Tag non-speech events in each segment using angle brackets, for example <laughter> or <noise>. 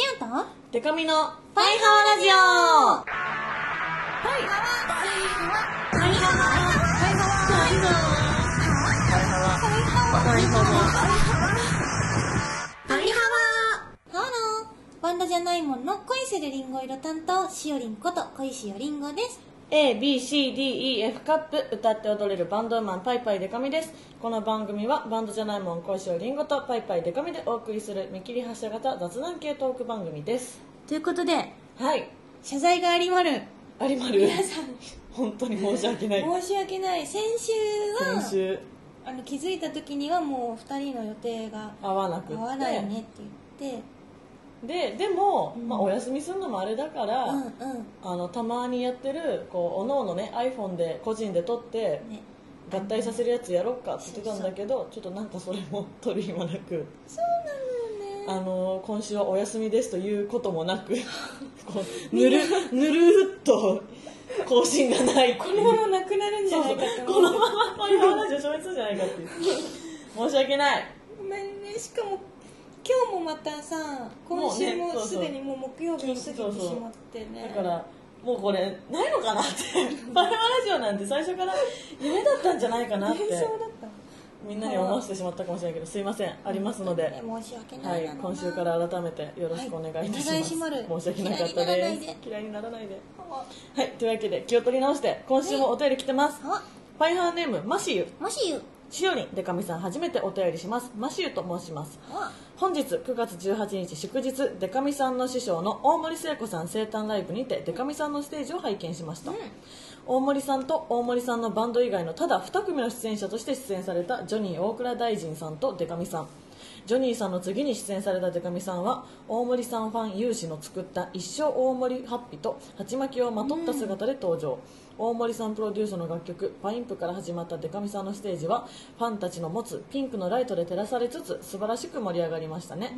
シュート？デカミのパイハワラジオ。はいパイハワ。パイハワ。パイハワ。パイハワ。ハローバンドじゃないもんの恋するリンゴ色担当しおりんこと恋しおりんごです ABCDEF カップ歌って踊れるバンドウーマンパイパイデカミです。この番組はバンドじゃないもん恋しおりんごとパイパイデカミでお送りする見切り発車型雑談系トーク番組です。ということではい。謝罪がありまる。有丸皆さん本当に申し訳ない。申し訳ない。先週は先週。あの気づいた時にはもう2人の予定が合わなくって。合わないねって言ってででも、うん。まあ、お休みするのもあれだから、うんうん。あのたまにやってるこうおのおのね iPhone で個人で撮ってね。合体させるやつやろっかって言ってたんだけどちょっとなんかそれも撮る暇なく。そうなのよね。あの今週はお休みですということもなく <laughs> こうぬるぬるっと更新がないこのままなくなるんじゃないかってこのままこういう話を消滅するんじゃないかっていう。申し訳ない。ごめんね。しかも今日もまたさ今週もすでにもう木曜日に過ぎてしまってね。だからもうこれないのかなって。<laughs> パラマラジオなんて最初から夢だったんじゃないかなって。みんなに思わせてしまったかもしれないけどすいません。ありますので、ね申し訳なはい。いな、今週から改めてよろしくお願いいたします、はい。申し訳なかった嫌いにならないで。です嫌いにならないで。あはい。というわけで気を取り直して今週もお便り来てます、あファイハーネームマシユ。もし言うしおりんでかみさん初めてお便りします。マシユと申します。あ。本日9月18日祝日デカミさんの師匠の大森聖子さん生誕ライブにてデカミさんのステージを拝見しました、うん。大森さんと大森さんのバンド以外のただ2組の出演者として出演されたジョニー大倉大臣さんとデカミさんジョニーさんの次に出演されたデカミさんは大森さんファン有志の作った一生大森ハッピと鉢巻きをまとった姿で登場、大森さんプロデュースの楽曲「パインプ」から始まったデカミさんのステージはファンたちの持つピンクのライトで照らされつつ素晴らしく盛り上がりましたね、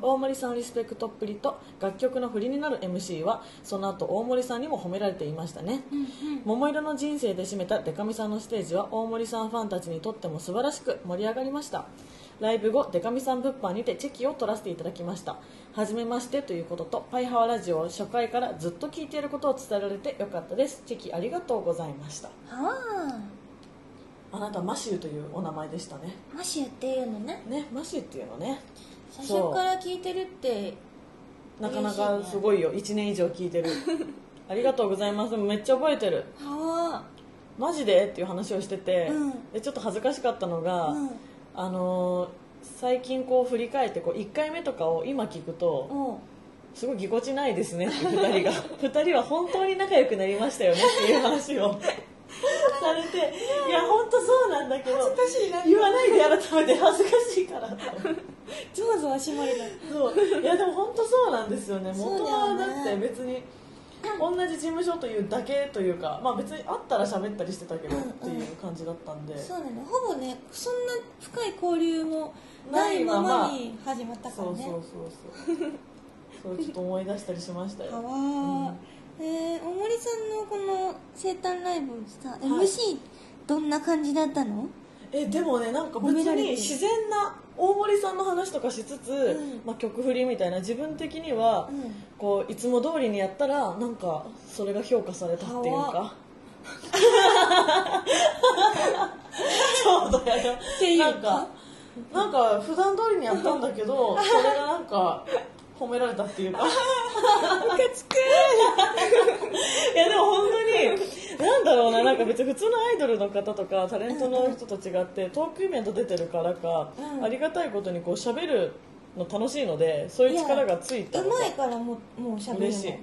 大森さんリスペクトっぷりと楽曲の振りになる MC はその後大森さんにも褒められていましたね、桃色の人生で締めたデカミさんのステージは大森さんファンたちにとっても素晴らしく盛り上がりましたライブ後デカミさん物販にてチェキを取らせていただきました。初めましてということとパイハワラジオを初回からずっと聞いていることを伝えられてよかったです。チェキありがとうございました。あ。あなたマシューというお名前でしたね。マシュっていうのね。ねマシューっていうのね。最初から聞いてるってなかなかすごいよ。1年以上聞いてる。<laughs> ありがとうございます。めっちゃ覚えてる。はマジで？っていう話をしてて、うん。でちょっと恥ずかしかったのが、うんあのー最近こう振り返ってこう1回目とかを今聞くとすごいぎこちないですねって2人が。<laughs> 2人は本当に仲良くなりましたよねっていう話を。<laughs> されていや本当そうなんだけど恥ずかしいな。言わないで改めて恥ずかしいから <laughs> ゾワゾワしまれだそう。いやでも本当そうなんですよね。元はだって別に同じ事務所というだけというかまあ別に会ったら喋ったりしてたけどうんうん。っていう感じだったんで、そうだね。ほぼねそんな深い交流もないままに始まったからね。そうそうそうそう。そうちょっと思い出したりしましたよ。<laughs> はわー、えー、大森さんのこの生誕ライブさ、MC どんな感じだったの？えでもねなんか別に自然な大森さんの話とかしつつ、ん。ままあ、曲振りみたいな自分的には、うん。こういつも通りにやったらなんかそれが評価されたっていうはかちょうどやよていうか。なんかなんか普段通りにやったんだけど <laughs> それがなんか褒められたっていうか。ムカつくいやでも本当になんだろうななんか別に普通のアイドルの方とかタレントの人と違ってトークイベント出てるからか、うん。ありがたいことにこう喋るの楽しいのでそういう力がついたうまいからもうもうしゃべるの。嬉しい。うん。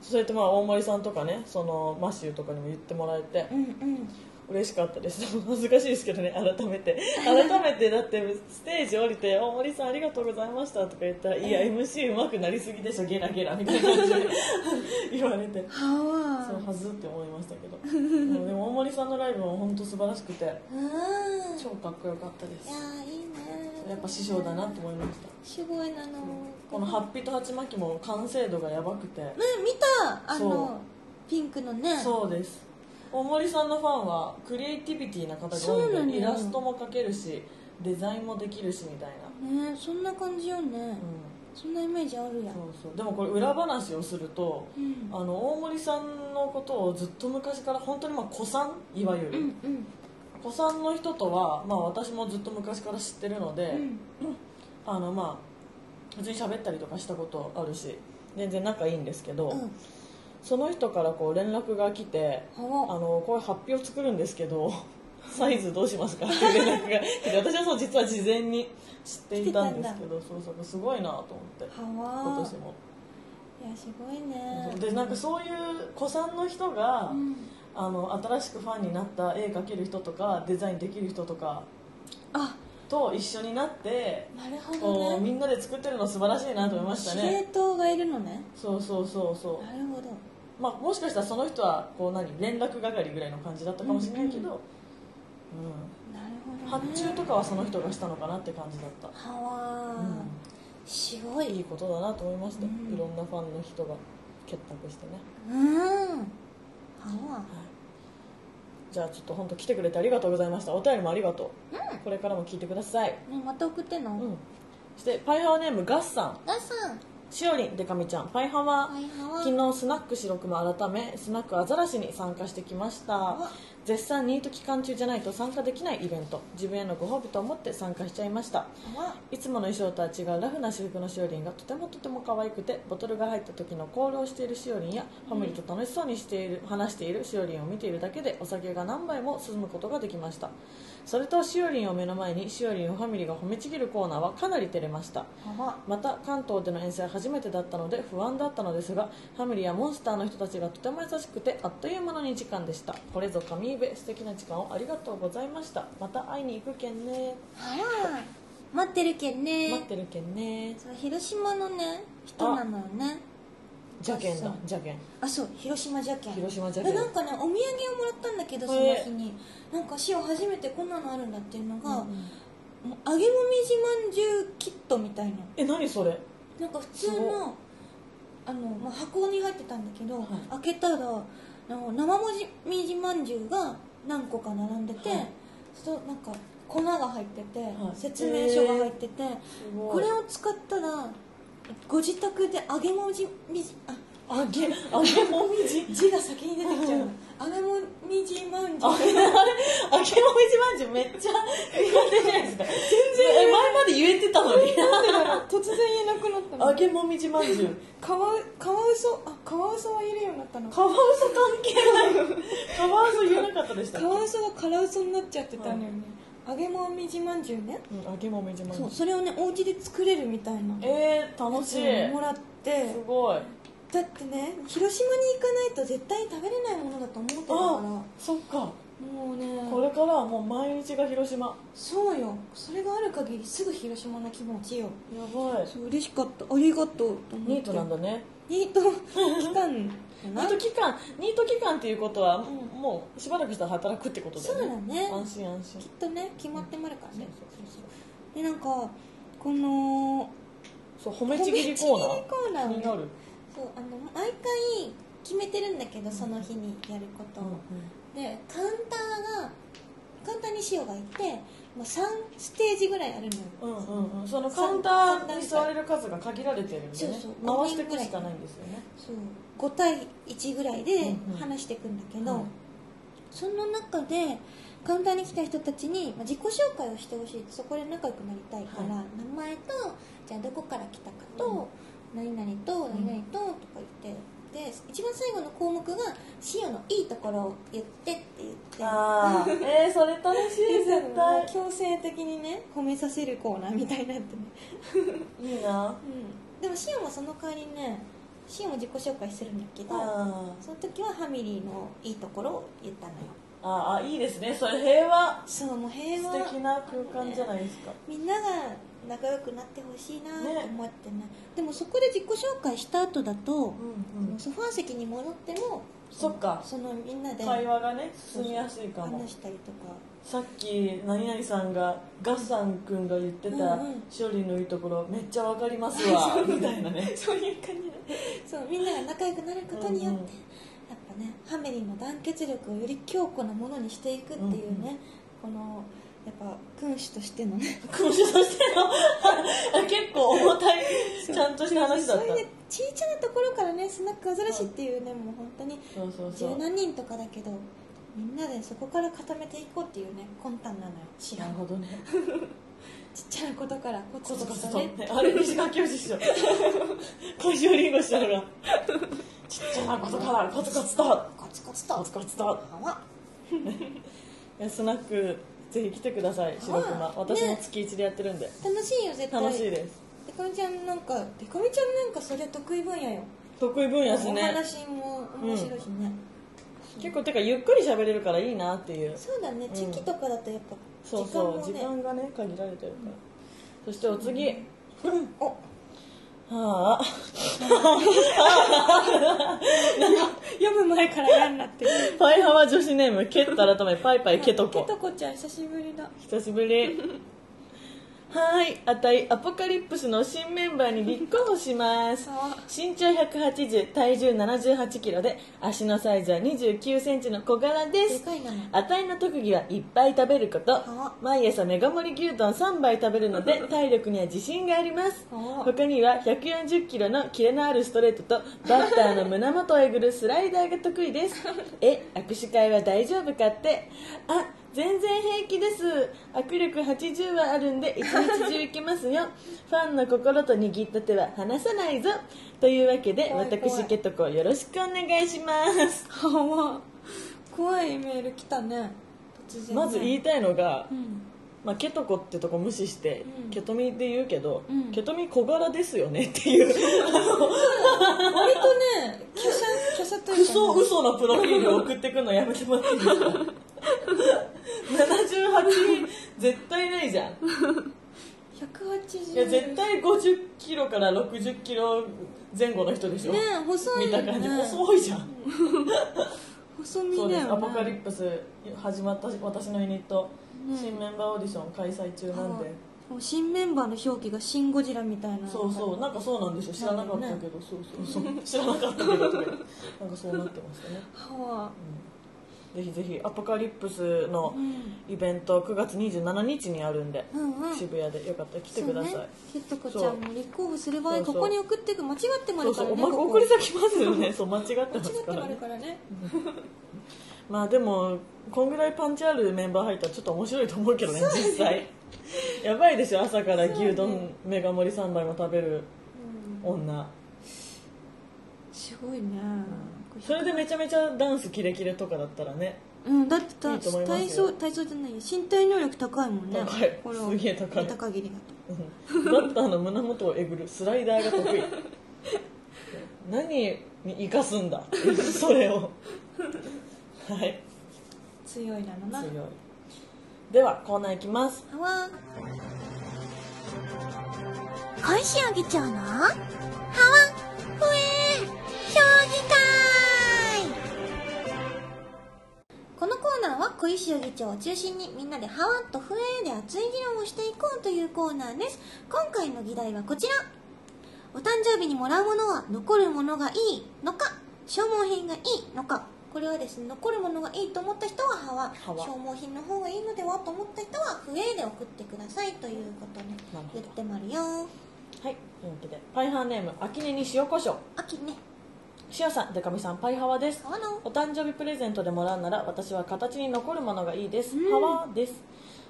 それとまあ大森さんとかねそのマッシュとかにも言ってもらえて。うんうん嬉しかったです。<laughs> 恥ずかしいですけどね改めて。改めてだってステージ降りて「大森さんありがとうございました」とか言ったら「いや MC うまくなりすぎでしょゲラゲラ」みたいな感じで <laughs> 言われて。はそうはずって思いましたけど。でも大森さんのライブも本当素晴らしくて。超かっこよかったです。いやーいいね。やっぱ師匠だなと思いました。すごいなの。このハッピーと鉢巻きも完成度がやばくて。ね見た。あのピンクのね。そうです大森さんのファンはクリエイティビティな方が多いのでイラストも描けるしデザインもできるしみたいな、ねそんな感じよね。うん、そんなイメージあるやん。そうそう。でもこれ裏話をするとうん。あの大森さんのことをずっと昔から本当にまあ子さんいわゆる、うんうん。子さんの人とは、まあ、私もずっと昔から知ってるので、うん。あのまあ普通に喋ったりとかしたことあるし全然仲いいんですけど、うんその人からこう連絡が来てあはのこういう発表作るんですけど <laughs> サイズどうしますかっていう連絡が来て私はそう実は事前に知っていたんですけどそうそうすごいなと思って今は年も。いやすごいね。でなんかそういう子さんの人が、うん。あの新しくファンになった絵描ける人とかデザインできる人とかあと一緒になってなるほこどね。うみんなで作ってるの素晴らしいなと思いました司ね令塔がいるのね。そうそうそうそう。なるほど。まあもしかしたらその人はこう何連絡係ぐらいの感じだったかもしれないけど、うんなるほど、ね、発注とかはその人がしたのかなって感じだった、はわー、うん。すごいいいことだなと思いました、うん。いろんなファンの人が結託してね、うん。はわじゃあちょっと本当来てくれてありがとうございました。お便りもありがとう、これからも聞いてください、ねまた送ってんの、うん、そしてパイハワネームガッサンガさん。しおりんでかみちゃん。パイハワ昨日スナック白熊改めスナックアザラシに参加してきました。わ絶賛ニート期間中じゃないと参加できないイベント。自分へのご褒美と思って参加しちゃいました。いつもの衣装とは違うラフな私服のしおりんがとてもとても可愛くてボトルが入った時のコールをしているしおりんやファミリーと楽しそうにしている話しているしおりんを見ているだけでお酒が何杯も進むことができました。それとしおりんを目の前にしおりんをファミリーが褒めちぎるコーナーはかなり照れました。また関東での遠征は初めてだったので不安だったのですがファミリーやモンスターの人たちがとても優しくてあっという間の2時間でした。これぞ神イベ素敵な時間をありがとうございました。また会いに行くけんね。はわ待ってるけんね。待ってるけんね。そう広島のね人なのよね。じゃけんだじゃけんあそう広島じゃけん広島じゃけんでなんかねお土産をもらったんだけどその日に。なんか塩初めてこんなのあるんだっていうのが、もう揚げもみじまんじゅうキットみたいな。え何それ？なんか普通のあの、まあ、箱に入ってたんだけど、はい。開けたらあの生もみじまんじゅうが何個か並んでて、はい。そうなんか粉が入ってて、はい。説明書が入ってて、これを使ったらご自宅で揚げもみじあ揚げ揚げもみじ。字が先に出てきちゃう。の揚げもみじまんじゅう。揚げもみじまんじゅうめっちゃ苦手じゃないですか全然え前まで言えてたのに突然言えなくなったの揚げもみじまんじゅう。カワウソあカワウソは言えるようになったの。カワウソ関係ない。カワウソ言えなかったでしたっけ？カワウソがカラウソになっちゃってたのよね、揚げもみじまんじゅうね。うん揚げもみじまんじゅそううそれをねお家で作れるみたいな。えー、楽しい。もらって。すごいだってね広島に行かないと絶対食べれないものだと思ってたから。あそっか。もうね。これからはもう毎日が広島。そうよ。それがある限りすぐ広島な気持ちよ。やばい。そう嬉しかった。ありがとうと思って。ニートなんだね。ニート期間かニなート期間。ニート期間っていうことは、うん。もうしばらくしたら働くってことだそうよねだね。安心安心。きっとね決まってもあるからね。そうそうそう。でなんかこのそう褒めちぎりコーナー褒めちぎりコーナーをね気になる、そうあの毎回決めてるんだけどその日にやることを、でカウンターがカウンターに塩がいて、まあ、3ステージぐらいあるのよ。うんうんうん。そのカウンターに座れる数が限られてるんでね。そうそう回していくしかないんですよね。そう。5対1ぐらいでうんうん。話していくんだけど、はいその中でカウンターに来た人たちに、まあ、自己紹介をしてほしいそこで仲良くなりたいから、は名前とじゃあどこから来たかと、何々と何々ととか言って。で一番最後の項目が「塩のいいところを言って」って言って。ああ <laughs> えー、それ楽しい絶対。強制的にね褒めさせるコーナーみたいになってね、<laughs> いいな。うん、でも塩もその代わりね塩も自己紹介するんだけどあその時はファミリーのいいところを言ったのよ。ーあーいいですね。それ平和。そうもう平和。素敵な空間じゃないですか。みんなが仲良くなってほしいなと思ってね。でもそこで自己紹介した後だと、うんうん。ソファー席に戻ってもそっか。そのみんなで会話がね進みやすいかも。話したりとか。さっき何々さんがガッサン君が言ってたうんうん。しおりんのいいところめっちゃわかりますわ。<laughs> みたいなね。そういう感じでそうみんなが仲良くなることによって、うんうん。やっぱねファミリーの団結力をより強固なものにしていくっていうね、このやっぱ君主としてのね。君主としての？<laughs> 結構重たいちゃんとした話だった。そういうね小さなところからねスナックアザラシっていうねもう本当に十何人とかだけどみんなでそこから固めていこうっていうね魂胆なのよ知らなんるほどね。<laughs> ちっちゃなことからコツコツとね。あれ西川教授師匠。<laughs> 小石りんご師匠が。ちっちゃなことからコツコツと。コツコツと。コツコツと。スナックぜひ来てください白熊。あ私もね月1でやってるんで。楽しいよ絶対。楽しいです。でかみちゃんなんかでかみちゃんなんかそれ得意分野よ。得意分野ですおね話も面白いしね、結構てかゆっくり喋れるからいいなっていう。そうだね。ん。チェキとかだとやっぱそう時間もね。そう時間がね限られてるから。そしてお次。お <laughs> はあ。読む前から嫌になってるパイハワ女子ネームケット改めパイパイケトコケトコちゃん久しぶりだ。久しぶりはいあたいアポカリプスの新メンバーに立候補します。身長180体重7 8キロで足のサイズは2 9センチの小柄でですあたいの特技はいっぱい食べること。あ毎朝メガ盛り牛丼3杯食べるので体力には自信があります。あ他には140キロのキレのあるストレートとバッターの胸元をえぐるスライダーが得意です。<laughs> え握手会は大丈夫かって？あ全然平気です。握力80はあるんで一日中いけますよ。<laughs> ファンの心と握った手は離さないぞ。というわけで私ケトコよろしくお願いします。は怖いメール来たね。突然ね。まず言いたいのが、うん。まあ、ケトコってとこ無視して、うん。ケトミで言うけど、うん。ケトミ小柄ですよね。っていう。割とね華奢華奢というか、嘘嘘のプロフィール送ってくるのやめてもらっていいですか？78絶対ないじゃん。180いや絶対50キロから60キロ前後の人でしょ、ね細い見た感じ。細いじゃん、細身だよね。です。アポカリプス始まった私のユニット、ね新メンバーオーディション開催中なんで、新メンバーの表記がシン・ゴジラみたいな。そうそう。なんかそうなんですよ。知らなかったけど、そうそうそう。知らなかったけどなんかそうなってましたね、<laughs> はぜひぜひ。アポカリプスのうん。イベント9月27日にあるんで、うんうん。渋谷でよかったら来てください。ひっとこちゃんも立候補する場合ここに送っていく間違ってもあるからね送り先ますよね。そう間違って間ますからね。るからね。<laughs> まあでもこんぐらいパンチあるメンバー入ったらちょっと面白いと思うけどね実際。やばいでしょ朝から牛丼メガ盛り3杯も食べるうん女。すごいねそれでめちゃめちゃダンスキレキレとかだったらね。うんだってたいいと思いますよ。体操体操じゃない。よ身体能力高いもんね。高い。これをすげえ高い。高切りがうんバッターの胸元をえぐる。スライダーが得意。何に生かすんだ。<laughs> それを。はい。強いなのな。強い。ではコーナーいきます。はわ返しあげちゃうのはわふえ将棋会このコーナーは小石議長を中心にみんなでハワッとフエーで熱い議論をしていこうというコーナーです。今回の議題はこちら。お誕生日にもらうものは残るものがいいのか消耗品がいいのか。これはですね残るものがいいと思った人はハワハワ。消耗品の方がいいのではと思った人はフエーで送ってくださいということね言ってまるよ。はいというわけでパイハーネーム秋音に塩コショウ秋ね塩さんデカミさんパイハワです。お誕生日プレゼントでもらうなら私は形に残るものがいいです、うん。ハワです。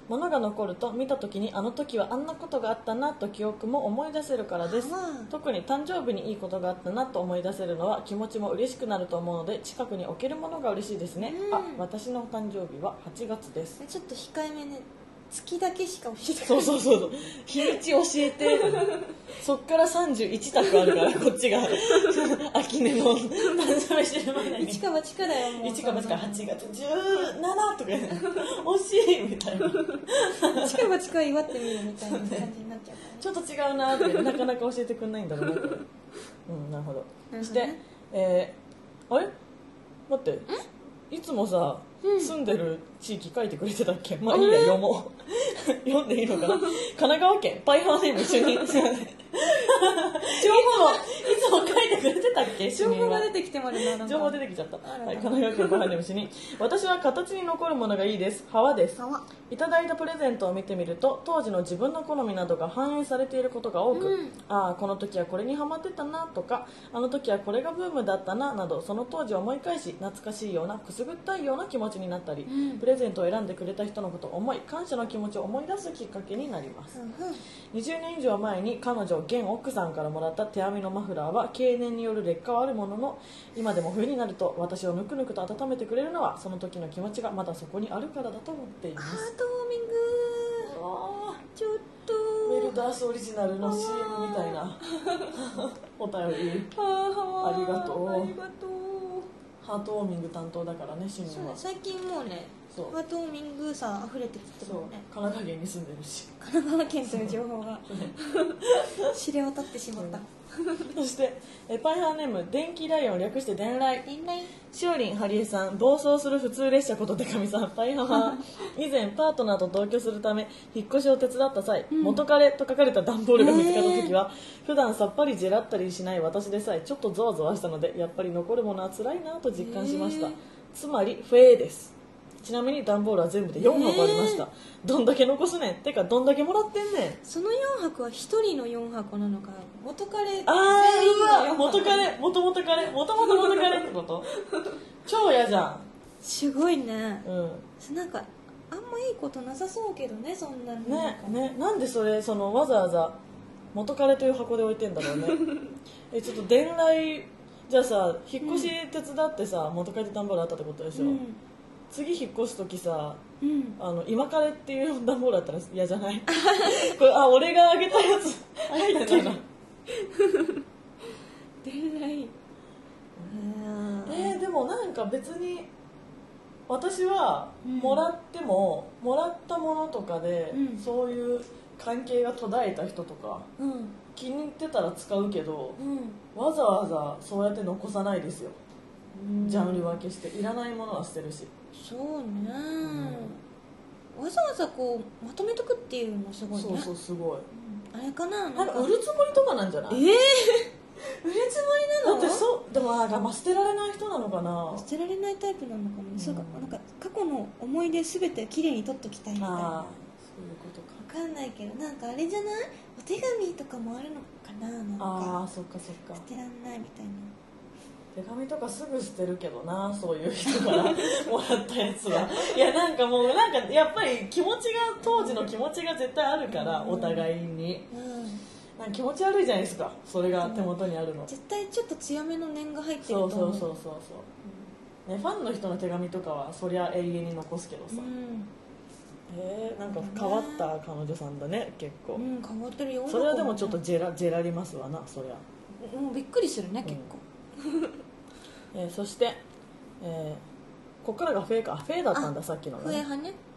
物が残ると見た時にあの時はあんなことがあったなと記憶も思い出せるからです。特に誕生日にいいことがあったなと思い出せるのは気持ちも嬉しくなると思うので近くに置けるものが嬉しいですね、うん。あ私の誕生日は8月です。ちょっと控えめね月だけしか教えてくれそうそうそうそう。日にち教えて。<laughs> そっから31択あるからこっちが。<laughs> 秋音の。誕生日してる前に一か八かだよもう。一か八か8月。17とか。ね惜しいみたいな。一か八か祝ってみるみたいな感じになっちゃうからちょっと違うなってなかなか教えてくれないんだろうなうんなるほど。ね。してえー、あれ？待って。いつもさ、住んでる地域書いてくれてたっけ？まあいいや読もう。<laughs> 読んでいいのかな？神奈川県パイハーネーム主任。すいませんいつもいつも書いてくれてたっけ？情報が出ててきてまるな情報出てきちゃった、はい、神奈川県ご飯で虫に私は形に残るものがいいです。川です川いただいたプレゼントを見てみると当時の自分の好みなどが反映されていることが多く、うん。ああこの時はこれにハマってたなとかあの時はこれがブームだったななどその当時を思い返し懐かしいようなくすぐったいような気持ちになったり、うん。プレゼントを選んでくれた人のことを思い感謝の気持ちを思い出すきっかけになります、うんうん。20年以上前に彼女現奥さんからもらった手編みのマフラーは経年による劣化はあるものの今でも冬になると私をぬくぬくと温めてくれるのはその時の気持ちがまだそこにあるからだと思っていまハす。ートウォーミングあちょっと。ーメルダースオリジナルの CM みたいな。お便り。あありがとう。ありがとう。ハートウォーミング担当だからね趣味は。そう最近もうねそう。ハートウォーミングさ溢れてきてるね神奈川県に住んでるし神奈川県という情報が。知れ渡ってしまった。そしてえパイハーネーム電気ライオン略して電来連来しおりん、ハリエさん、暴走する普通列車ことデカミさん、パイハマ <laughs> 以前パートナーと同居するため引っ越しを手伝った際、元彼と書かれた段ボールが見つかった時は、普段さっぱりジェラったりしない私でさえちょっとゾワゾワしたのでやっぱり残るものは辛いなと実感しました、へーつまりフェーですちなみに段ボールは全部で4箱ありました、どんだけ残すねん。てかどんだけもらってんねん。その4箱は1人の4箱なのか元彼全員あーうわの4元箱彼元々彼元々元彼ってこと？<laughs> 超嫌じゃすごいね。んうん。なんかあんまいいことなさそうけどねそんなの。ねね。なんでそれそのわざわざ元彼という箱で置いてんだろうね？<laughs> えちょっと伝来じゃあさ引っ越し手伝ってさ、元彼で段ボールあったってことでしょ、うん次引っ越す時さうん。あの今彼っていう段ボールだったら嫌じゃない？<laughs> これあ俺があげたやつ。入ってたな？<laughs> 連来えー、でもなんか別に私はうん。もらっても、もらったものとかで、うん。そういう関係が途絶えた人とかうん。気に入ってたら使うけどうん。わざわざそうやって残さないですよ。うん。ジャンル分けして。いらないものは捨てるしそうね、わざわざこうまとめとくっていうのもすごいね。そうそうすごい。うん。あれかななんか。売るつもりとかなんじゃない？えー、<laughs> 売るつもりなの？だってそうでもあ捨てられない人なのかな？捨てられないタイプなのかもね、うん。そうかなんか過去の思い出すべてきれいに取っときたいみたいな。そういうことか。かんないけどなんかあれじゃない？お手紙とかもあるのかななんか。ああそっかそっか。捨てらんないみたいな手紙とかすぐ捨てるけどなそういう人から <laughs> もらったやつは。いやなんかもうなんかやっぱり気持ちが当時の気持ちが絶対あるからうん。お互いに。うん。なんか気持ち悪いじゃないですかそれが手元にあるの。絶対ちょっと強めの念が入ってるそうと思う。そうそうそうそう、ね、ファンの人の手紙とかはそりゃ永遠に残すけどさ、うん、えー、なんか変わった彼女さんだね結構、うん、変わってるよ。それはでもちょっとジェラジェラりますわなそりゃ、もうびっくりするね結構、えーそして、えーここからがフェイか。フェイだったんださっきのがね笛派ね。えー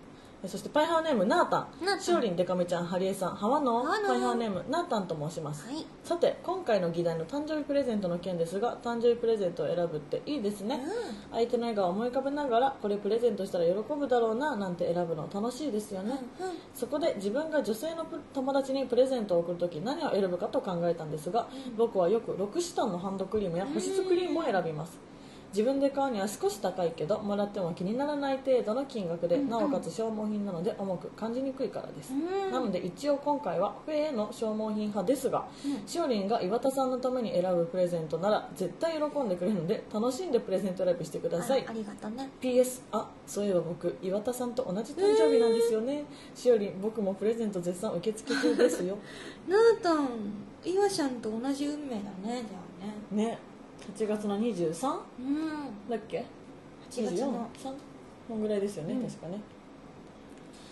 そしてパイハーネームナータン。ナータン。しおりんでかみちゃんハリエさん。ハワノハワノパイハーネームナータンと申します、はい。さて今回の議題の誕生日プレゼントの件ですが誕生日プレゼントを選ぶっていいですね、う相手の笑顔を思い浮かべながらこれプレゼントしたら喜ぶだろうななんて選ぶの楽しいですよね、んうん。そこで自分が女性のプ友達にプレゼントを送るとき何を選ぶかと考えたんですが、僕はよくロクシタンのハンドクリームや保湿クリームを選びます自分で買うには少し高いけどもらっても気にならない程度の金額で、なおかつ消耗品なので重く感じにくいからです、うん。なので一応今回はフェへの消耗品派ですが、しおりんが岩田さんのために選ぶプレゼントなら絶対喜んでくれるので楽しんでプレゼント選びしてください。あありがとうね。PS あそういえば僕岩田さんと同じ誕生日なんですよね、しおりん僕もプレゼント絶賛受付中ですよ。<laughs> なーたん岩ちゃんと同じ運命だねじゃあね。ね8月の 23? うん。だっけ？8月の。3こんぐらいですよね、うん。確かね。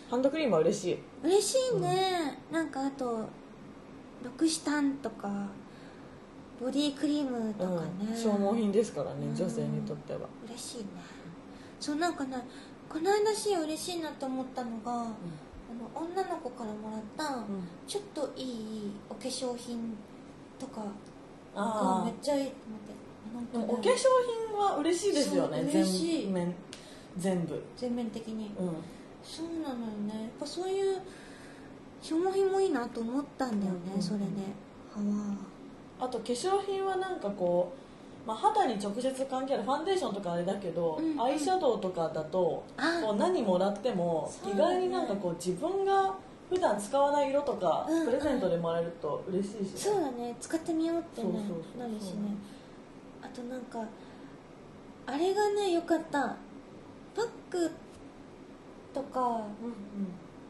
ハンドクリームは嬉しい。嬉しいね、なんかあとロクシタンとかボディクリームとかね、うん、消耗品ですからね、うん。女性にとっては、嬉しいね。そうなんかねこの間し嬉しいなと思ったのが、あの女の子からもらった、うん。ちょっといいお化粧品とかがあめっちゃいいと思って。あでもお化粧品は嬉しいですよね嬉しい。全面全部。全面的に、うん。そうなのよね。やっぱそういう消耗品もいいなと思ったんだよね、うん。それで、は。わあと化粧品はなんかこう、まあ、肌に直接関係あるファンデーションとかあれだけど、うんうん。アイシャドウとかだとあ。こう何もらっても意外になんかこう自分が普段使わない色とかうんうん。プレゼントでもらえると嬉しいし、そうだね。使ってみようってね。そうそうそう。なるしねあとなんかあれがねよかった。パックとかうんうん、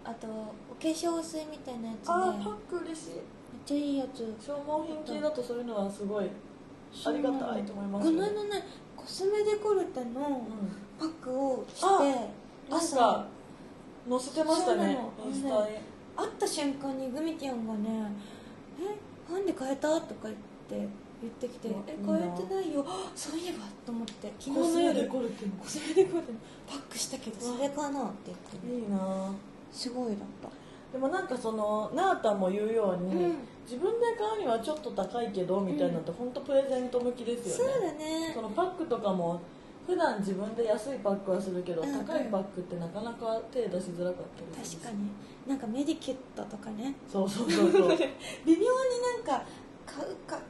あとお化粧水みたいなやつあーねパック嬉しい。めっちゃいいやつ。消耗品系だとそういうのはすごいありがたいと思います。この間ねコスメデコルテのうん。パックをしてなんか載せてましたねインスタに。会った瞬間にグミティアンがね「えファンで変えた?」とか言って言ってきてうわ「え変えてないよ。あそういえば」と思って昨日の。夜デコスメデコルパックしたけどそれかなって言ってねいいな。ぁすごいだった。でもなんかそのナータも言うように、うん。自分で買うにはちょっと高いけどみたいなのって本当プレゼント向きですそうよね、だね。そのパックとかも普段自分で安いパックはするけど、うん。うん高いパックってなかなか手出しづらかったり確かに。なんかメディキュットとかね。そうそうそうそう、うん、微妙になんか買うかうん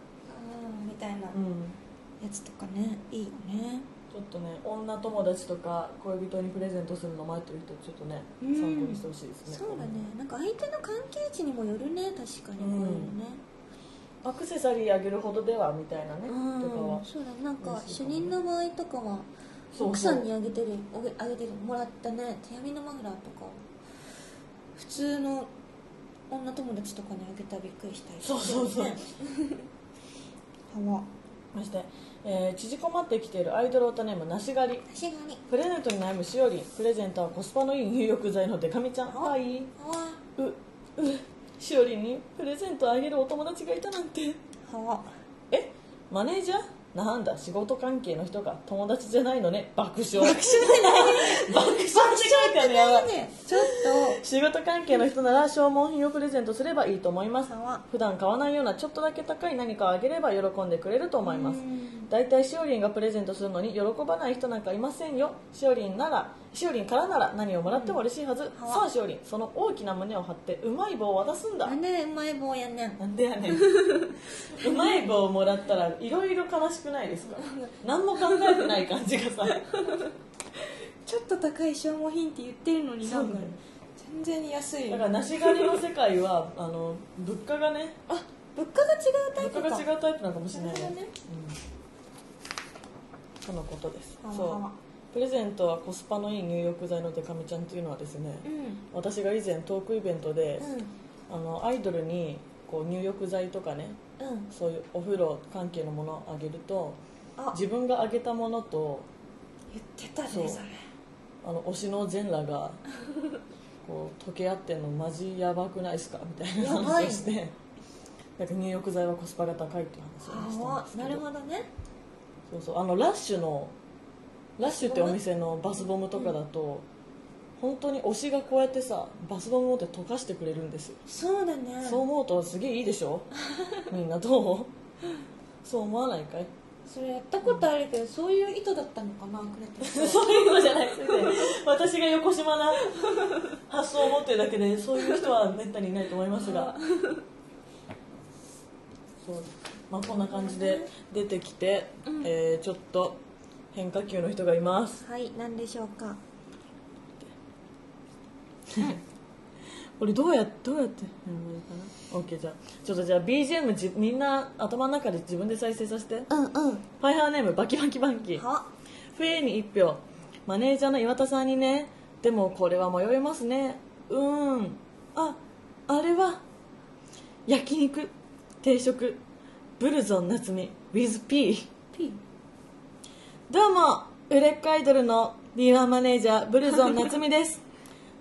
みたいなやつとかねいいよね。ちょっとね女友達とか恋人にプレゼントするの待ってる人ちょっとね、うん。参考にしてほしいですね。そうだね。なんか相手の関係値にもよるね確かに。これもね、アクセサリーあげるほどではみたいなね、うん。とかは。そうだなんか主任の場合とかは奥さんにあげてるあげてるもらったね手編みのマフラーとか普通の女友達とかにあげたらびっくりしたりそうそうそう <laughs> ねはそして、えー縮こまってきているアイドルオタネームなし狩り。確かにプレゼントに悩むしおりん。プレゼントはコスパのいい入浴剤のデカミちゃん。あはい。はううしおりんにプレゼントあげるお友達がいたなんて。はえマネージャー？なんだ仕事関係の人が友達じゃないのね。爆笑。爆笑爆笑って書い。<laughs> てあるやばいねちょっ仕事関係の人なら消耗品をプレゼントすればいいと思います。普段買わないようなちょっとだけ高い何かをあげれば喜んでくれると思います。うん。大体しおりんがプレゼントするのに喜ばない人なんかいませんよ。しおりんならしおりんからなら何をもらっても嬉しいはず、さあしおりんその大きな胸を張ってうまい棒を渡すんだ。なんでうまい棒やねん。なんでやねん。<laughs> うまい棒をもらったらいろいろ悲しくないですか？何も考えてない感じがさちょっと高い消耗品って言ってるのになんか全然安い。だから梨狩りの世界はあの物価がねあ物価が違うタイプか。物価が違うタイプなのかもしれないね。とのことです。そう。プレゼントはコスパのいい入浴剤のデカミちゃんっていうのはですね、うん。私が以前トークイベントで、うん。あのアイドルにこう入浴剤とかねうん。そういうお風呂関係のものをあげるとあ。自分があげたものと言ってたねそれ。あの推しの全裸が <laughs> こう溶け合ってんのマジやばくないですか？みたいな話をして。なんか入浴剤はコスパが高いっていう話をしてあますなるほどね。そうそうあのラッシュのラッシュってお店のバスボムとかだと、本当に推しがこうやってさバスボム持って溶かしてくれるんですよ、そうだね。そう思うとすげえいいでしょ？みんなどう？<laughs> そう思わないかい？それやったことあるけどそういう意図だったのかなくれてそういうのじゃないですね。私が横島な <laughs> 発想を持ってるだけでそういう人はめったにいないと思いますが。そう。まあこんな感じで出てきて、うん。えーちょっと変化球の人がいます。はい何でしょうか。これどうやどうやってやればいいかな？OK じゃあちょっとじゃあ BGM じみんな頭の中で自分で再生させて。うんうん。ファイハーネームバキバキバンキ。は？フェに1票マネージャーの岩田さんにね。でもこれは迷いますね。うーん。ああれは焼肉定食ブルゾン夏美 with P P どうも売れっ子アイドルの D1 マネージャーブルゾン夏美です。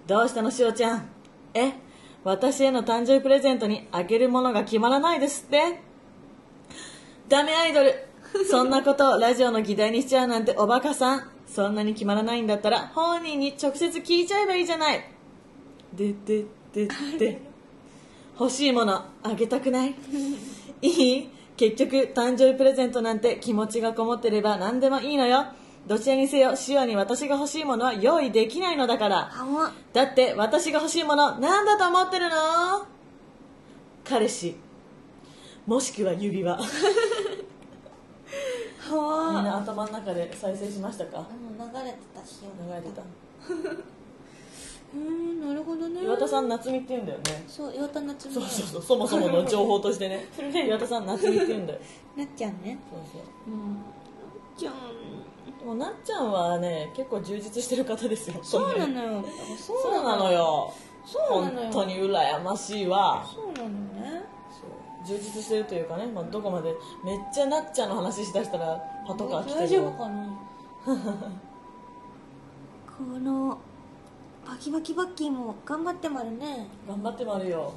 どうしたのしおちゃん？え私への誕生日プレゼントにあげるものが決まらないですって？ダメアイドル。<laughs> そんなことをラジオの議題にしちゃうなんておバカさん。そんなに決まらないんだったら本人に直接聞いちゃえばいいじゃない。でででで。欲しいものあげたくない？<laughs> いい？結局誕生日プレゼントなんて気持ちがこもってれば何でもいいのよどちらにせよシオに私が欲しいものは用意できないのだから。だって私が欲しいもの何だと思ってるの？彼氏。もしくは指輪。みはんな頭の中で再生しましたか？流れてたし。よ流れてた。うーんなるほどね。岩田さん夏美って言うんだよね。そう岩田夏美そうそうそうそもそもの情報としてね。<laughs> 岩田さん夏美って言うんだよ。なっちゃんね。そうそう。うん。じゃんでもなっちゃんはね結構充実してる方ですよそうなよ。のよ。そうなのよ。そうなのよ。本当に羨ましいわ。そうなのね。そう。充実してるというかね、まあ、どこまでめっちゃなっちゃんの話しだしたらパトカー来て大丈夫るかな？<laughs> このバキバキバッキーも頑張ってまるね。頑張ってもあるよ。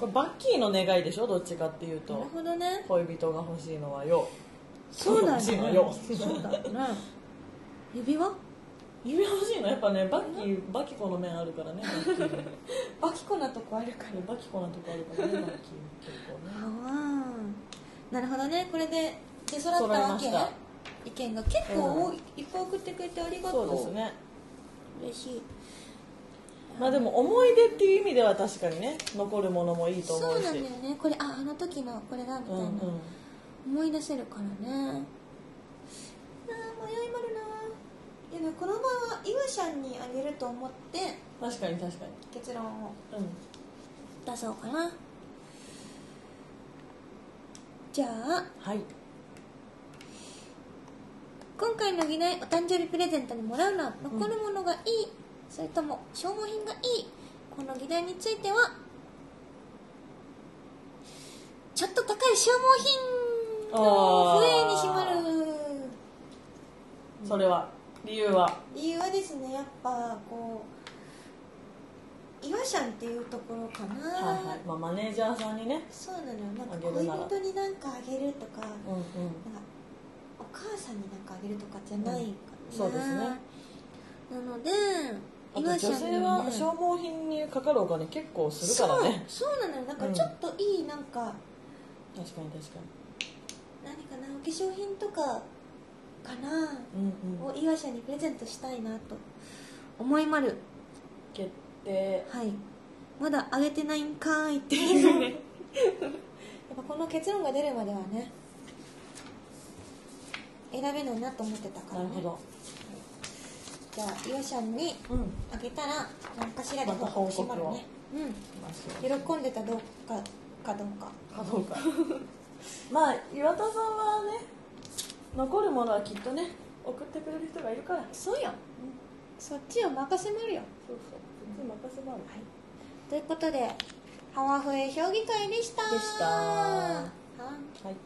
これバッキーの願いでしょ？どっちかっていうなるとほどね。恋人が欲しいのはよそうだ欲しいのね。よそうだね。指輪？指輪欲しいの？やっぱねバッキーバキコの面あるからね <laughs> バッキコなとこあるからバキコなとこあるからね。バッキー。結構ねああなるほどね。これで出揃ったわけ意見が結構多い、いっぱい送ってくれてありがとそううですね。嬉しい。まあでも思い出っていう意味では確かにね残るものもいいと思うし。そうなんだよね。これああの時のこれだみたいな、うんうん思い出せるからね。あー迷いまるな。でもこの場はイワシャンにあげると思って確かに確かに。結論をうん。出そうかな。じゃあはい。今回の議題お誕生日プレゼントにもらうのは残るものがいい、それとも消耗品がいいこの議題についてはちょっと高い消耗品の笛にしまる。それは理由は？理由はですねやっぱこうイワシャンっていうところかな、はいはい、まあ、マネージャーさんにねそうなのよ。なんか恋人になんかあげるとかうんうん。なんかお母さんになんかあげるとかじゃないかな、そうですね。なのであと女性は消耗品にかかるお金結構するからね。そうそうなのよ。なんかちょっといいなんか、確かに確か何かなお化粧品とかかな、にうんうん。をイワシャンにプレゼントしたいなと思いまる。決定はいまだあげてないんかーいって。いうねやっぱこの結論が出るまではね選べないなと思ってたから、ね、なるほど。じゃあイワシャンにうん。あげたら何かしらで報告しまるね。うん。喜んでたどうかかどうか。かどうかまあ岩田さんはね残るものはきっとね送ってくれる人がいるから。そうよ、そっちを任せまるよ。そうそう。そっちに任せばあるということでハワフエ評議会でした。でした。ははい。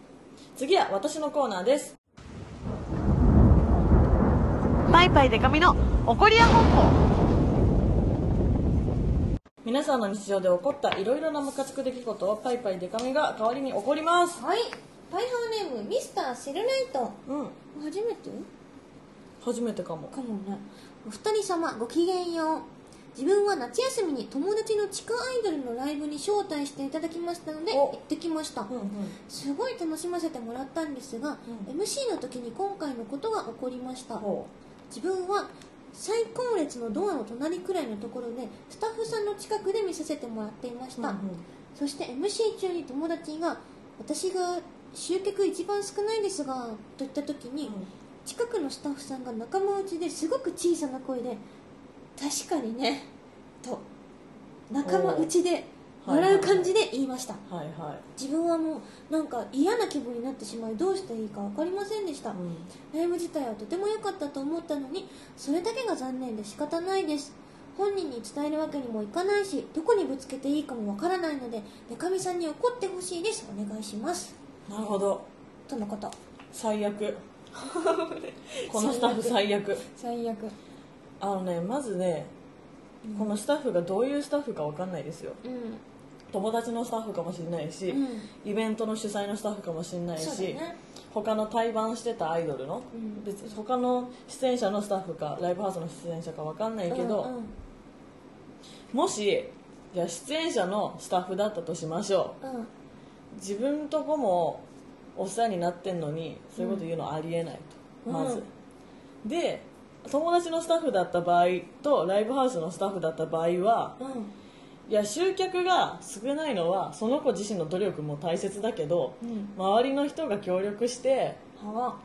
次は私のコーナーです。パイパイデカミの怒りや本舗皆さんの日常で起こったいろいろなムカつく出来事をパイパイデカミが代わりに起こります。はい。パイハーネームミスターセルライト。うん。初めて？初めてかも。かもね。お二人様ごきげんよう。自分は夏休みに友達の地下アイドルのライブに招待していただきましたのでお。行ってきました、うんうん。すごい楽しませてもらったんですが、うん。MC の時に今回のことが起こりました。ほ自分は最高列のドアの隣くらいのところでスタッフさんの近くで見させてもらっていました、うんうん。そして MC 中に友達が私が集客一番少ないですがと言った時に、近くのスタッフさんが仲間内ですごく小さな声で「確かにね」と仲間内で笑う感じで言いました、はいはい。自分はもうなんか嫌な気分になってしまいどうしていいか分かりませんでした、うん。ライブ自体はとても良かったと思ったのにそれだけが残念で仕方ないです。本人に伝えるわけにもいかないしどこにぶつけていいかもわからないのででかみさんに怒ってほしいです。お願いします。なるほど。とのこと。最悪。<laughs> このスタッフ最悪。最悪。あのねまずねこのスタッフがどういうスタッフかわかんないですよ。うん友達のスタッフかもしれないし、うん。イベントの主催のスタッフかもしれないし、ね。他の対バンしてたアイドルの、うん。別に他の出演者のスタッフかライブハウスの出演者かわかんないけど、うんうん。もしじゃあ出演者のスタッフだったとしましょう。うん。自分とこもお世話になってんのにそういうこと言うのはありえないと、うん。まず、で友達のスタッフだった場合とライブハウスのスタッフだった場合はうんいや集客が少ないのはその子自身の努力も大切だけどうん。周りの人が協力して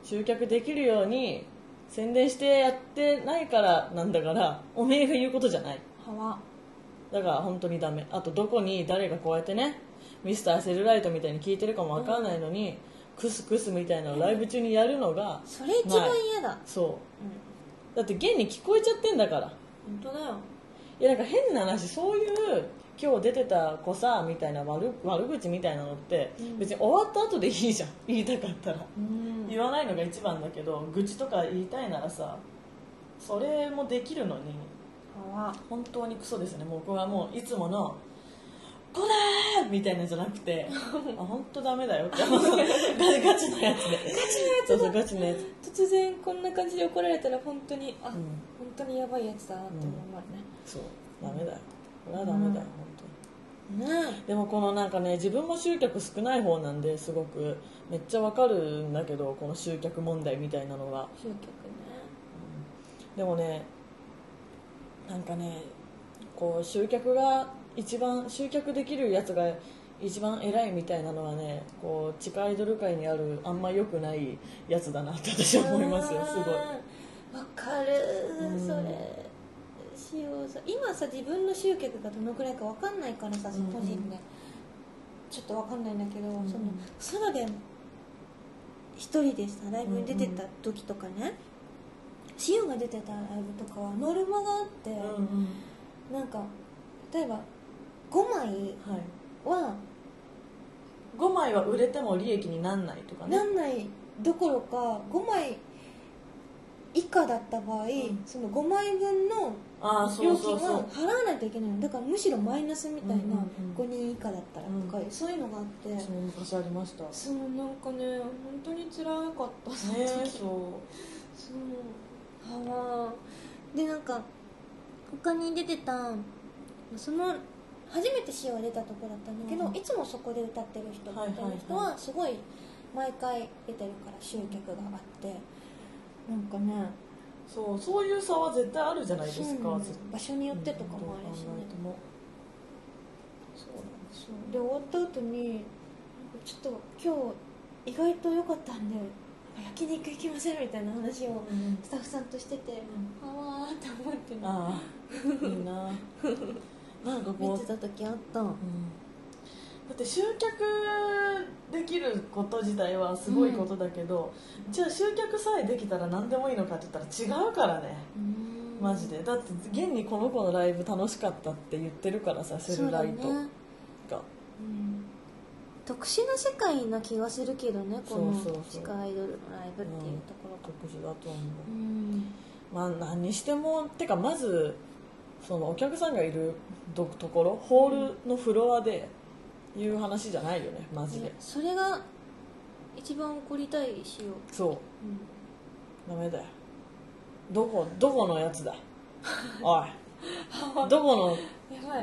集客できるように宣伝してやってないからなんだからおめえが言うことじゃない。だから本当にダメ。あとどこに誰がこうやってねミスターセルライトみたいに聞いてるかもわからないのに、クスクスみたいなのをライブ中にやるのがそれ一番嫌だ。そう。だって現に聞こえちゃってんだから。本当だよいやなんか変な話そういう今日出てた子さみたいな悪悪口みたいなのってうん。別に終わった後でいいじゃん。<laughs> 言いたかったら。うん。言わないのが一番だけど愚痴とか言いたいならさそれもできるのに本当にクソですね。僕はもういつもの「これ!」みたいなんじゃなくて <laughs> あ本当ダメだよってガガチのやつで。ガチのやつそうそうガチのやつ。突然こんな感じで怒られたら本当にあ、うん。本当にやばいやつだなって思うわね、そう。ダメだよ。これはダメだよ、ね本当に。でもこのなんかね自分も集客少ない方なんですごく。めっちゃわかるんだけどこの集客問題みたいなのが集客ね。でもねなんかねこう集客が一番集客できるやつが一番偉いみたいなのはねこう地下アイドル界にあるあんま良くないやつだなって私は思いますよすごい。いわかる、うん。それさ今さ自分の集客がどのくらいかわかんないからさ、うんうん。個人で。ちょっとわかんないんだけど、んそのソロで一人でさライブに出てた時とかね、シオが出てたライブとかはノルマがあって、うんうん。なんか例えば5枚はい。は5枚は売れても利益になんないとかね。なんないどころか5枚以下だった場合、ん。その5枚分のああそ料うそうそう。金は払わないといけない。のだからむしろマイナスみたいなうんうんうん。5人以下だったらとか、うん。そういうのがあって、そう昔ありました。ねそうなんかね本当に辛かったそのえ時そう。そう。は。わでなんか他に出てたその初めてシオが出たとこだったんだけど、うん。いつもそこで歌ってる人みたいな人はすごい毎回出てるから集客があって。なんかねそうそういう差は絶対あるじゃないですか場所によってとかもあるしね、うんそうなんですそうで終わった後にちょっと今日意外と良かったんで焼肉行きませんみたいな話をうんスタッフさんとしてて、あわーって思ってる。ああいいな。<laughs> なんかこう見てた時あった。うんだって集客できること自体はすごいことだけど、じゃあ集客さえできたら何でもいいのかって言ったら違うからね。マジで。だって現にこの子のライブ楽しかったって言ってるからさセルライトそうだねが。うん。特殊な世界な気がするけどねこの地下アイドルのライブっていうところが。特殊だと思う。うん。まあ何にしてもてかまずそのお客さんがいるどところホールのフロアでいう話じゃないよねマジで。ねそれが一番怒りたいしよう、そうダメだよ。どこどこのやつだ？<laughs> おい。どこの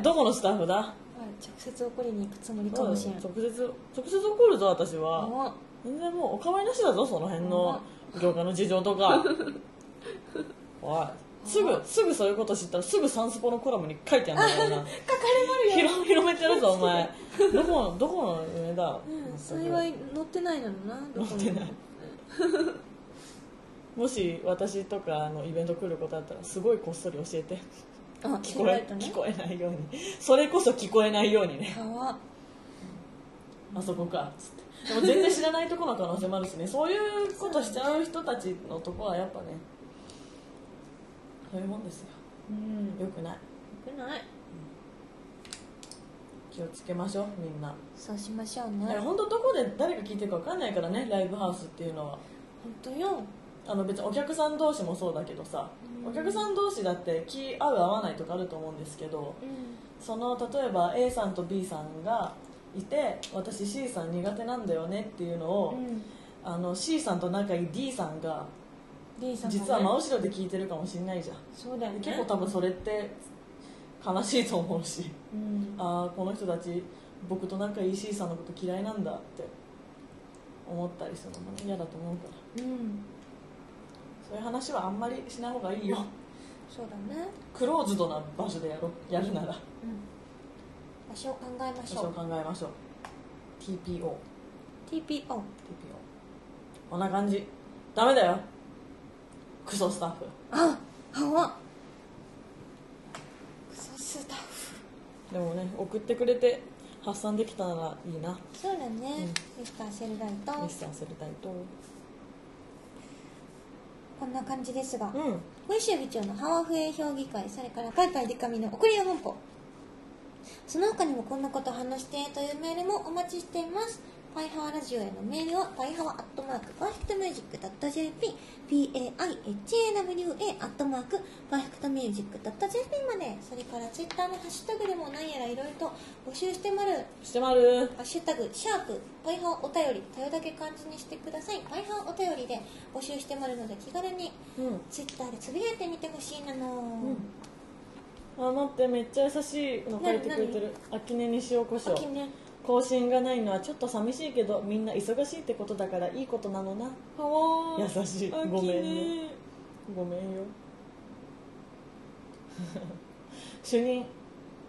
どこのスタッフだ？直接怒りに行くつもりかもしれん。直接直接怒るぞ私は。あ全然もうお構いなしだぞその辺の業界の事情とか。<laughs> おいすぐすぐそういうこと知ったらすぐサンスポのコラムに書いてあるんだからな。<laughs> 書かれまるよ。広広めてるぞお前。どこのどこの上だ、うん幸い乗ってないのになどこに。乗ってない。<laughs> もし私とかのイベント来ることあったらすごいこっそり教えて。あ聞こえたね。聞こえないように。それこそ聞こえないようにね。川あそこかつって。でも全然知らないところの可能性もあるしね。そういうことしちゃう人たちのとこはやっぱねそういうもんですよ。うん。よよくない。くない。気をつけましょうみんな。そうしましょうね。本当どこで誰が聞いてるか分かんないからねライブハウスっていうのは。本当よ。あの別にお客さん同士もそうだけどさ、うん。お客さん同士だって気合う合わないとかあると思うんですけどうん。その例えば A さんと B さんがいて私 C さん苦手なんだよねっていうのを、うん。あの C さんと仲いい D さんが D さんがね。実は真後ろで聞いてるかもしれないじゃん。そうだよね。結構多分それって悲しいと思うし。うん。ああこの人たち僕と仲いい C さんのこと嫌いなんだって。思ったりするのもね嫌だと思うから。うん。そういう話はあんまりしない方がいいよ。そうだね。クローズドな場所でやろやるなら。うん。場所を考えまし場所をょう考えましょう。TPO TPO TPO こんな感じ。ダメだよクソスタッフ。あはクソスタッフ。でもね送ってくれて発散できたならいいな。そうだね、ミスターセルライト。ミスターセルタイとこんな感じですが、うん。小石議長のハワフエ評議会それからパイパイデカミの送りや本舗その他にもこんなこと話してというメールもお待ちしていますパイハワラジオへのメールはパイハワアットマークパーフェクトミュージック .jp paihawa アットマークパーフェクトミュージック .jp までそれからツイッターのハッシュタグでも何やらいろいろと募集してまるしてまるハッシュタグ、シャープ、パイハワお便り、たよだけ漢字にしてください。パイハワお便りで募集してまるので、気軽にうん。ツイッターでつぶやいてみてほしいなの、あ待ってめっちゃ優しいの書いてくれてる。秋音に塩コショウ秋ね更新がないのはちょっと寂しいけどみんな忙しいってことだからいいことなのな。優しい。ごめんねごめんよ。<laughs> 主任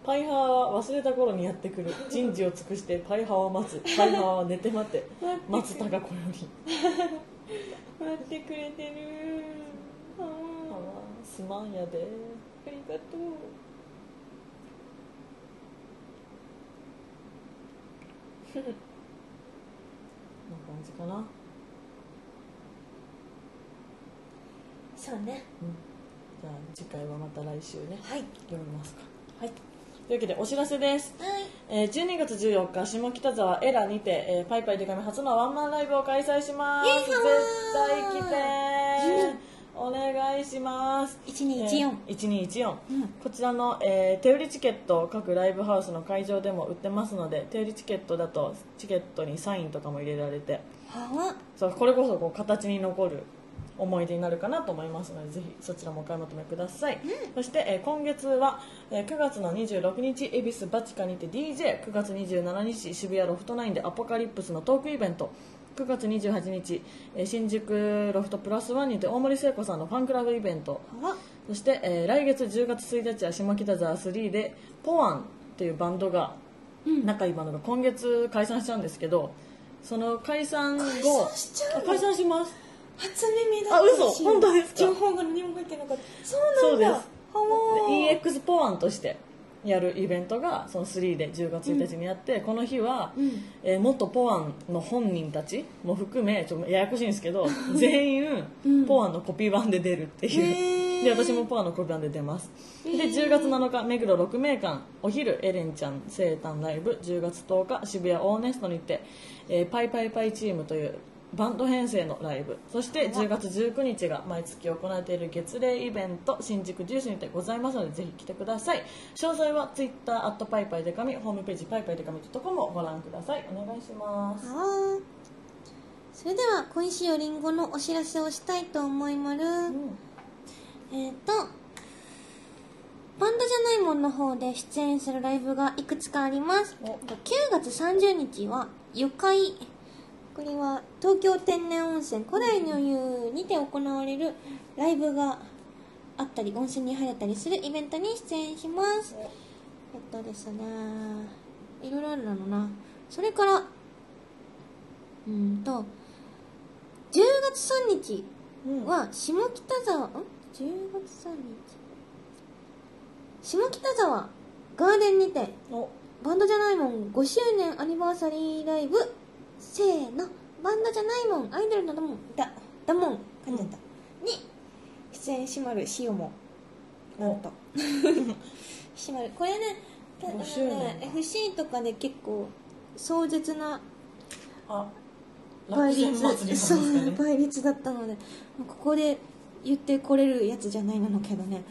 パイハワは忘れた頃にやってくる。人事を尽くしてパイハワを待つ。パイハワは寝て待て。松たか子より待ってくれてる。すまんやで。ありがとうこんな感じかな。そうね。うん。じゃあ次回はまた来週ね。はい。読みますか。はい。というわけでお知らせです。はい。えー12月14日下北沢エラにて、えーパイパイデカミ初のワンマンライブを開催します。イエイ絶対来てお願いします。1214、えー1214、うん。こちらの、えー手売りチケット各ライブハウスの会場でも売ってますので手売りチケットだとチケットにサインとかも入れられて。はそうこれこそこう形に残る思い出になるかなと思いますのでぜひそちらもお買い求めください、そして、えー今月は、えー9月の26日恵比寿バチカにて DJ9 月27日渋谷ロフトナインでアポカリプスのトークイベント9月28日、えー新宿ロフトプラスワンにて大森聖子さんのファンクラブイベント。はそして、えー来月10月1日は下北沢3でポワンっていうバンドが、仲いいバンドが今月解散しちゃうんですけどその解散後解散します。初耳だあ嘘私本当ですか？情報が何も入ってなかった。そうなんだ。そうです。EX ポワンとしてやるイベントがその3で10月1日にやって、この日は、うん。えー元ポワンの本人たちも含めちょっとややこしいんですけど全員、うん。ポワンのコピー版で出るっていう。で私もポワンのコピー版で出ます。で10月7日目黒6名館お昼エレンちゃん生誕ライブ。10月10日渋谷オーネストにて、えーパイパイパイチームというバンド編成のライブ。そして10月19日が毎月行われている月例イベント新宿ジュースにてございますのでぜひ来てください。詳細は Twitter アットパイパイデカミホームページパイパイデカミとコムをご覧ください。お願いします。はそれでは小石よりんごのお知らせをしたいと思いまる、うん。えっ、とバンドじゃないもんの方で出演するライブがいくつかあります。お。9月30日は湯会これは東京天然温泉古代の湯にて行われるライブがあったり温泉に入れたりするイベントに出演します。えっとですねいろいろあるのな。それからうーんと10月3日うん。は下北沢ん？10月3日。下北沢ガーデンにてお。バンドじゃないもん5周年アニバーサリーライブせーの。バンドじゃないもん。アイドルのだもん。だだもん。噛んじゃった、に出演しまるしおもなんとしまる。これねた5周年あのね FC とかで結構壮絶なあ倍率落選祭りそうなんですかね倍率だったのでここで言ってこれるやつじゃないなのけどね、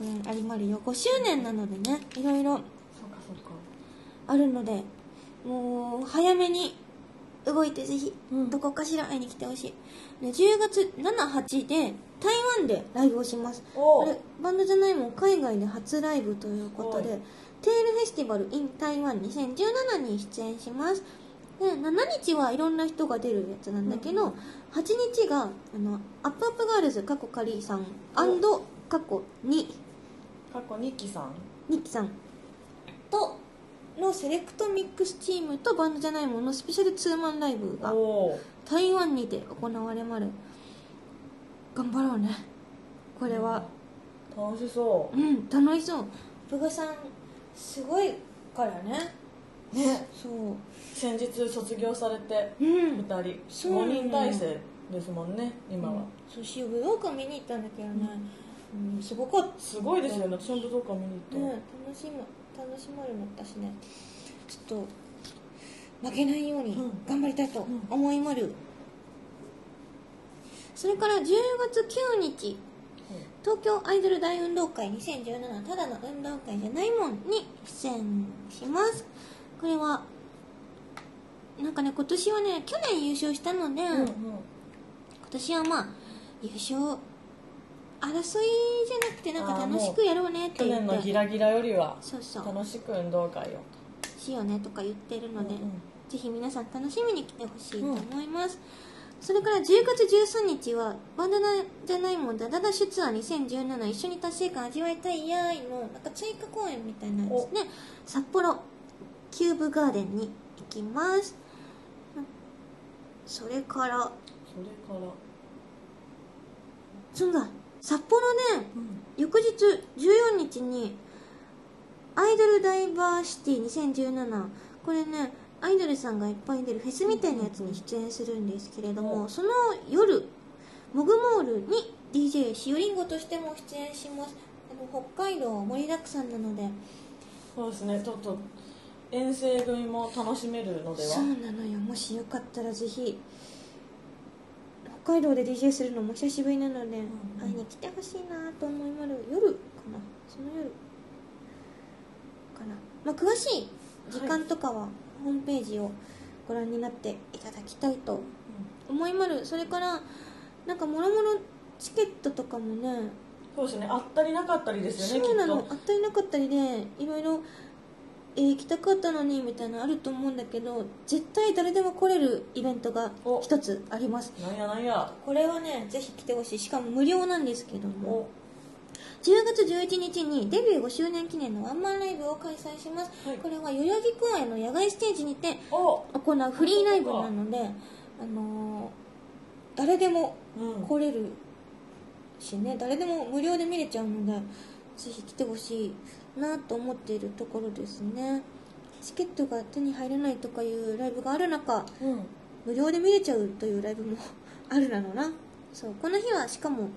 うん、ありまるよ。5周年なのでねいろいろそうかそうか。あるのでもう早めに動いてぜひうん。どこかしら会いに来てほしい。で10月78で台湾でライブをします。お。これバンドじゃないもん海外で初ライブということではい。テールフェスティバル in 台湾2017に出演します。で7日はいろんな人が出るやつなんだけど、うん。8日があのアップアップガールズ過去カリーさん過去に。過去2期さん。ニッキさん。とのセレクトミックスチームとバンドじゃないもののスペシャルツーマンライブが台湾にて行われまる頑張ろうね。これは。楽しそう。ん楽しそう。ブガさんすごいからね。うね。そう。先日卒業されてうん。2人。そうなの5人体制ですもんね今は、そうし武道館見に行ったんだけどね、うん、すごかった。すごいですよね。私も武道館見に行ねった、楽しま楽しまれもったしね。ちょっと負けないようにうん。頑張りたいと思いまる、それから10月9日東京アイドル大運動会2017ただの運動会じゃないもんに出演します。これはなんかね今年はね去年優勝したので、うんうん。今年はまあ優勝争いじゃなくてなんか楽しくやろうねって去言って。年のギラギラよりはそうそう。楽しく運動会を。しようねとか言ってるので、うんうん。ぜひ皆さん楽しみに来てほしいと思います、それから10月13日はバンドじゃないもんダダダッシュツアー2017一緒に達成感味わいたいやーいのなんか追加公演みたいなんですね。札幌キューブガーデンに行きます。それからそれから。そうだ札幌ね翌日14日にアイドルダイバーシティ2017これねアイドルさんがいっぱい出るフェスみたいなやつに出演するんですけれども、うん。その夜モグモールに DJ しおりんごとしても出演します。北海道盛りだくさんなので。そうですね。ちょっと遠征組も楽しめるのでは。そうなのよ。もしよかったらぜひ北海道で DJ するのも久しぶりなので、ん。会いに来てほしいなと思いまる夜かな。その夜かな、まあ、詳しい時間とかはホームページをご覧になっていただきたいと思いまる。それからなんかもろもろチケットとかもねそうですね。あったりなかったりですよねそうなの。きっあったりなかったりでいろいろ、えー行きたかったのにみたいなのあると思うんだけど絶対誰でも来れるイベントがお。一つあります。となんやなんや。これはねぜひ来てほしい。しかも無料なんですけども。お。10月11日にデビュー5周年記念のワンマンライブを開催します、はい。これは代々木公園の野外ステージにてお。行うフリーライブなので、あのー誰でもうん。来れるしね。誰でも無料で見れちゃうのでぜひ来てほしいなと思っているところですね。チケットが手に入らないとかいうライブがある中うん。無料で見れちゃうというライブもあるなのな。そうこの日はしかも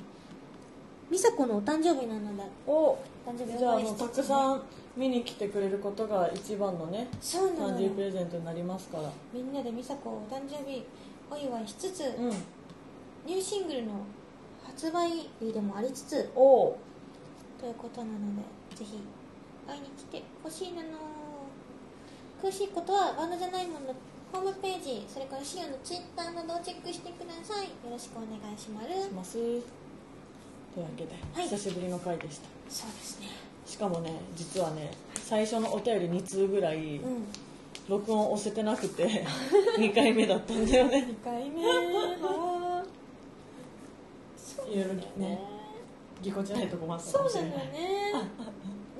美佐子のお誕生日なのでお誕生日じゃああのたくさん見に来てくれることが一番のねそうなのよ。誕生日プレゼントになりますから。みんなで美佐子お誕生日お祝いしつつ、うん。ニューシングルの発売日でもありつつおということなのでぜひ会いに来てほしいなの。詳しいことはバンドじゃないもののホームページそれからシオのツイッターなどをチェックしてください。よろしくお願いします。します。というわけで、はい。久しぶりの回でした。そうですね。しかもね実はね最初のお便り2通ぐらいうん。録音押せてなくて <laughs> 2回目だったんだよね。2回目。はそういろいろねぎこちないとこもあったかそうない。なのよね。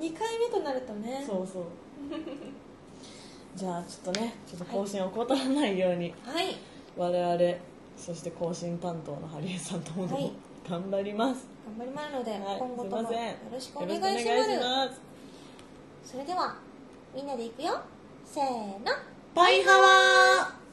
<laughs> 2回目となるとね。そうそう。<laughs> じゃあちょっとねちょっと更新を怠らないように、はい。我々そして更新担当のハリエさんともどもはい。頑張ります、頑張りますので、はい、今後ともよろしくお願いします。ます。それではみんなでいくよ。せーの。バイハワー